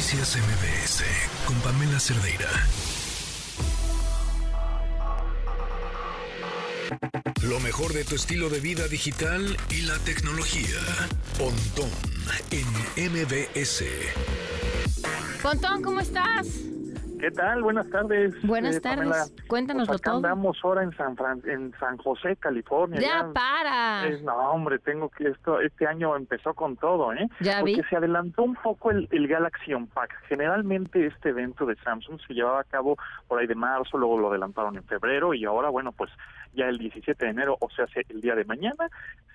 Noticias MBS con Pamela Cerdeira. Lo mejor de tu estilo de vida digital y la tecnología. Pontón en MBS. Pontón, ¿cómo estás? ¿Qué tal? Buenas tardes. Buenas eh, tardes. Cuéntanoslo Pues acá todo. Andamos ahora en San Fran- en San José, California. Ya, para. Es- no, hombre, tengo que esto este año empezó con todo, ¿eh? Ya Porque vi. se adelantó un poco el, el Galaxy Unpack. Generalmente este evento de Samsung se llevaba a cabo por ahí de marzo, luego lo adelantaron en febrero y ahora, bueno, pues ya el 17 de enero, o sea, se- el día de mañana,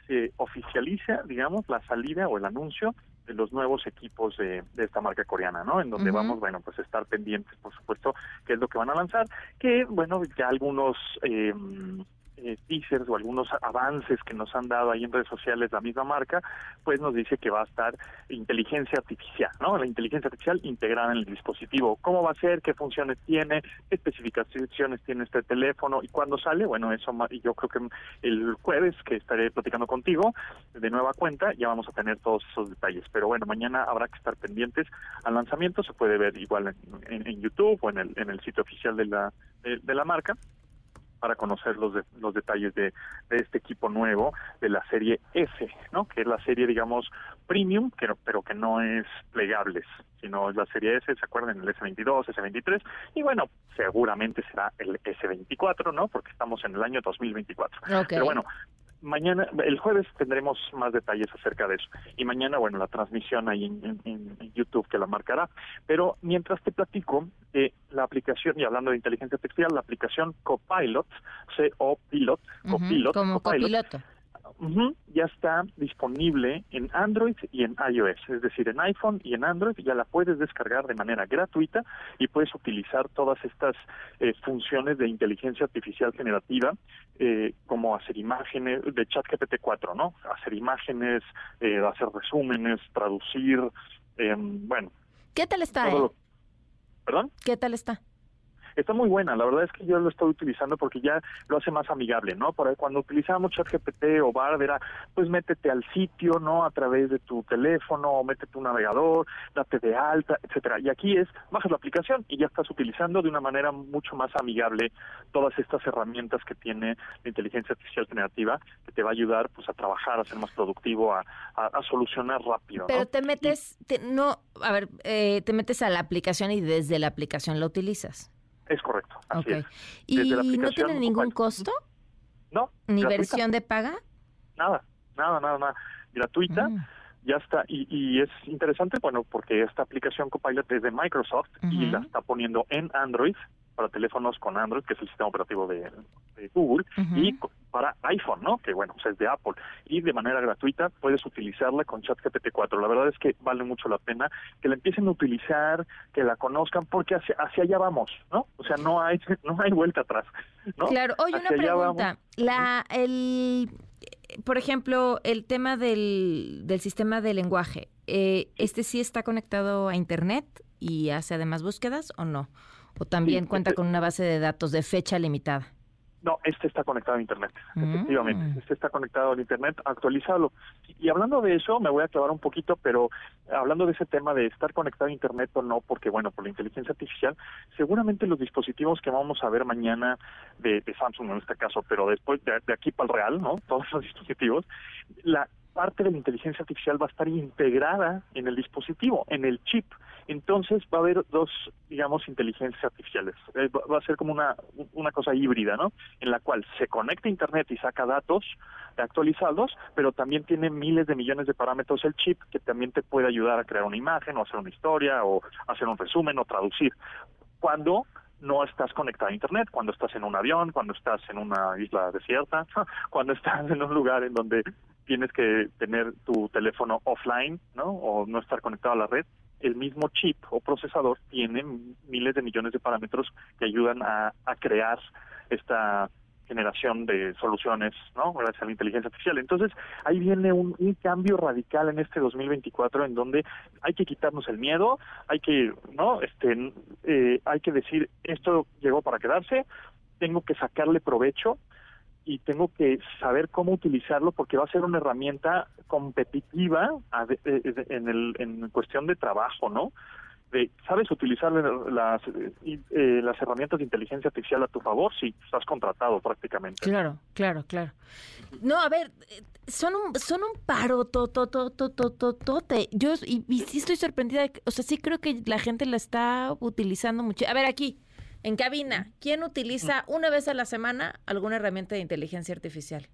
se oficializa, digamos, la salida o el anuncio de los nuevos equipos de, de esta marca coreana, ¿no? En donde vamos, bueno, pues estar pendientes, por supuesto, qué es lo que van a lanzar, que, bueno, ya algunos eh, eh, teasers o algunos avances que nos han dado ahí en redes sociales la misma marca, pues nos dice que va a estar inteligencia artificial, ¿no? La inteligencia artificial integrada en el dispositivo. ¿Cómo va a ser? ¿Qué funciones tiene? ¿Qué especificaciones tiene este teléfono? ¿Y cuándo sale? Bueno, eso yo creo que el jueves que estaré platicando contigo de nueva cuenta ya vamos a tener todos esos detalles. Pero bueno, mañana habrá que estar pendientes al lanzamiento. Se puede ver igual en, en- en YouTube o en el, en el sitio oficial de la, de la marca para conocer los, de- los detalles de, de este equipo nuevo de la serie S, ¿no? Que es la serie, digamos, premium, pero, pero que no es plegables, sino es la serie S, ¿se acuerdan? El S22, S23, y bueno, seguramente será el S24, ¿no? Porque estamos en el año 2024. Ok. Pero bueno, mañana, el jueves tendremos más detalles acerca de eso. Y mañana, bueno, la transmisión ahí en, en- en YouTube que la marcará. Pero mientras te platico, eh, la aplicación, y hablando de inteligencia artificial, la aplicación Copilot, C-O-Pilot, Copilot, Como Copilot, copiloto. Ya está disponible en Android y en iOS, es decir, en iPhone y en Android ya la puedes descargar de manera gratuita y puedes utilizar todas estas eh, funciones de inteligencia artificial generativa eh, como hacer imágenes de ChatGPT 4, ¿no? Hacer imágenes, eh, hacer resúmenes, traducir, eh, bueno, ¿Qué tal está, eh? lo- ¿Perdón? ¿Qué tal está? Está muy buena, la verdad es que yo lo estoy utilizando porque ya lo hace más amigable, ¿no? Por ahí cuando utilizábamos ChatGPT o Bard era, pues métete al sitio, ¿no? A través de tu teléfono, o métete un navegador, date de alta, etcétera. Y aquí es, bajas la aplicación y ya estás utilizando de una manera mucho más amigable todas estas herramientas que tiene la inteligencia artificial generativa que te va a ayudar, pues, a trabajar, a ser más productivo, a, a- a solucionar rápido, ¿no? Pero te metes, te- no, a ver, eh, te metes a la aplicación y desde la aplicación la utilizas. Es correcto, así es. ¿Y Desde no tiene ningún costo? No, ¿Ni gratuita. versión de paga? Nada, nada, nada, nada. Gratuita. Mm. ya está y, y es interesante bueno porque esta aplicación Copilot es de Microsoft y la está poniendo en Android para teléfonos con Android que es el sistema operativo de, de Google y para iPhone no que bueno pues es de Apple. Y de manera gratuita puedes utilizarla con ChatGPT 4 la verdad es que vale mucho la pena que la empiecen a utilizar que la conozcan porque hacia, hacia allá vamos no o sea no hay no hay vuelta atrás no Claro, oye, una Hacia pregunta. La, el, eh, por ejemplo, el tema del, del sistema de lenguaje, eh, ¿este sí está conectado a Internet y hace además búsquedas o no? ¿O también Sí, cuenta este- con una base de datos de fecha limitada? No, este está conectado a Internet, Mm. efectivamente. Este está conectado al Internet, actualizado. Y hablando de eso, me voy a clavar un poquito, pero hablando de ese tema de estar conectado a Internet o no, porque bueno, por la inteligencia artificial, seguramente los dispositivos que vamos a ver mañana de, de Samsung en este caso, pero después de, de aquí para el real, ¿no? Todos los dispositivos, la parte de la inteligencia artificial va a estar integrada en el dispositivo, en el chip. Entonces va a haber dos, digamos, inteligencias artificiales. Eh, va- a ser como una, una cosa híbrida, ¿no? En la cual se conecta a Internet y saca datos actualizados, pero también tiene miles de millones de parámetros el chip que también te puede ayudar a crear una imagen o hacer una historia o hacer un resumen o traducir. Cuando no estás conectado a internet, cuando estás en un avión, cuando estás en una isla desierta, cuando estás en un lugar en donde tienes que tener tu teléfono offline, ¿no? O no estar conectado a la red, el mismo chip o procesador tiene miles de millones de parámetros que ayudan a, crear esta generación de soluciones, ¿no? Gracias a la inteligencia artificial. Entonces, ahí viene un, un cambio radical en este 2024 en donde hay que quitarnos el miedo, hay que, ¿no? Este, eh, hay que decir, esto llegó para quedarse, tengo que sacarle provecho y tengo que saber cómo utilizarlo porque va a ser una herramienta competitiva eh, de- en, el, en cuestión de trabajo, ¿no? de, ¿sabes utilizar las, eh, las herramientas de inteligencia artificial a tu favor? Sí, estás contratado prácticamente. Claro, claro, claro. No, a ver, son un, son un paro, to, to, to, to. Yo y, sí estoy sorprendida, o sea, sí creo que la gente la está utilizando mucho. A ver, aquí, en cabina, ¿quién utiliza una vez a la semana alguna herramienta de inteligencia artificial?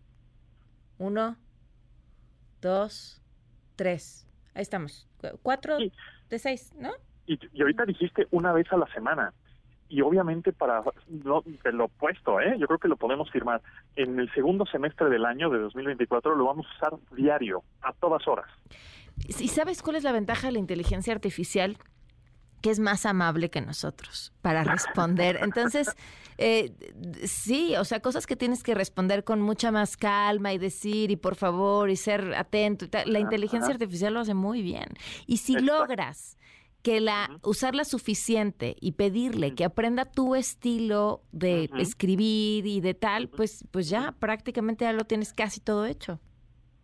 Uno, dos, tres. Ahí estamos. Cuatro de seis, ¿no? Y, ahorita dijiste una vez a la semana. Y obviamente para lo, lo opuesto, ¿eh? yo creo que lo podemos firmar. En el segundo semestre del año de 2024 lo vamos a usar diario, a todas horas. ¿Y sabes cuál es la ventaja de la inteligencia artificial? Que es más amable que nosotros para responder. Entonces, eh, sí, o sea, cosas que tienes que responder con mucha más calma y decir y por favor y ser atento. La inteligencia artificial lo hace muy bien. Y si logras que la usarla suficiente y pedirle que aprenda tu estilo de escribir y de tal, pues pues ya prácticamente ya lo tienes casi todo hecho.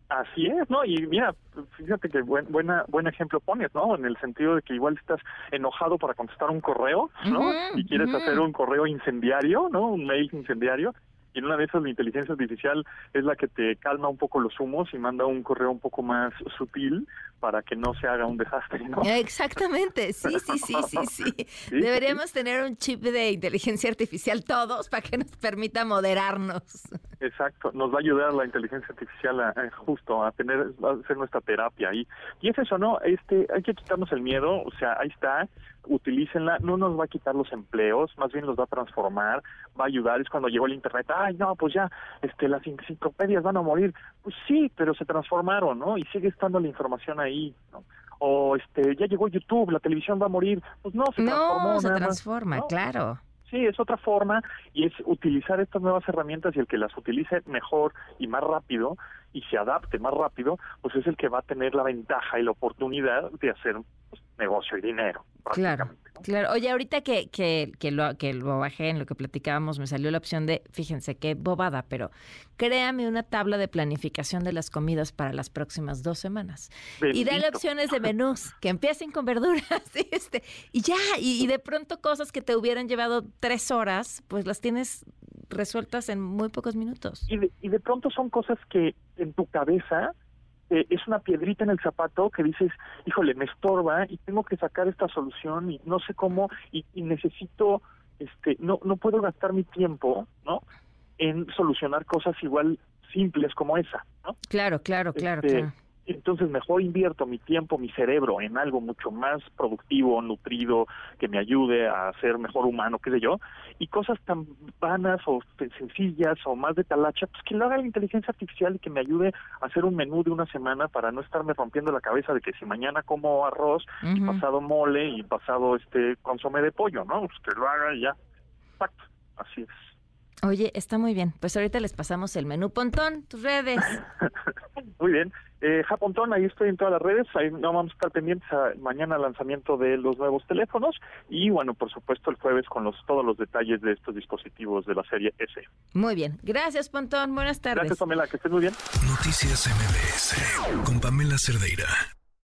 Así es, ¿no? Y mira, fíjate que buen, buena, buen ejemplo pones, ¿no? En el sentido de que igual estás enojado para contestar un correo, ¿no? y quieres hacer un correo incendiario, ¿no? Un mail incendiario y en una de esas la inteligencia artificial es la que te calma un poco los humos y manda un correo un poco más sutil para que no se haga un desastre, ¿no? Exactamente, sí, sí, sí, sí, sí. Deberíamos tener un chip de inteligencia artificial todos para que nos permita moderarnos. Exacto, nos va a ayudar la inteligencia artificial a, justo a tener, a hacer nuestra terapia y y es eso, ¿no? Este, hay que quitarnos el miedo, o sea, ahí está, utilícenla, no nos va a quitar los empleos, más bien los va a transformar, va a ayudar, es cuando llegó el internet, ay no, pues ya, este, las enciclopedias van a morir, pues sí, pero se transformaron, ¿no? Y sigue estando la información ahí, ¿no? O este, ya llegó YouTube, la televisión va a morir, pues no, se transformó. No, se transforma, claro. Sí, es otra forma y es utilizar estas nuevas herramientas y el que las utilice mejor y más rápido y se adapte más rápido, pues es el que va a tener la ventaja y la oportunidad de hacer negocio y dinero. Claro, claro. Oye, ahorita que, que, que, lo, que lo bajé en lo que platicábamos, me salió la opción de, fíjense qué bobada, pero créame una tabla de planificación de las comidas para las próximas dos semanas. Y dale opciones de menús, que empiecen con verduras, y, este, y ya, y, y de pronto cosas que te hubieran llevado tres horas, pues las tienes resueltas en muy pocos minutos. Y de, y de pronto son cosas que en tu cabeza eh, es una piedrita en el zapato que dices, híjole, me estorba y tengo que sacar esta solución y no sé cómo y, necesito, este, no, no puedo gastar mi tiempo, ¿no? En solucionar cosas igual simples como esa, ¿no? Claro, claro, claro, este, claro entonces mejor invierto mi tiempo, mi cerebro en algo mucho más productivo, nutrido, que me ayude a ser mejor humano, qué sé yo, y cosas tan vanas o sencillas o más de talacha, pues que lo haga la inteligencia artificial y que me ayude a hacer un menú de una semana para no estarme rompiendo la cabeza de que si mañana como arroz, pasado mole y pasado este consomé de pollo, ¿no? Pues que lo haga y ya. Exacto, así es. Oye, está muy bien. Pues ahorita les pasamos el menú Pontón, tus redes. muy bien. Eh, Japontón, ahí estoy en todas las redes. Ahí no vamos a estar pendientes a mañana lanzamiento de los nuevos teléfonos y, bueno, por supuesto, el jueves con los todos los detalles de estos dispositivos de la serie S. Muy bien. Gracias, Pontón. Buenas tardes. Gracias, Pamela. Que estés muy bien. Noticias MBS con Pamela Cerdeira.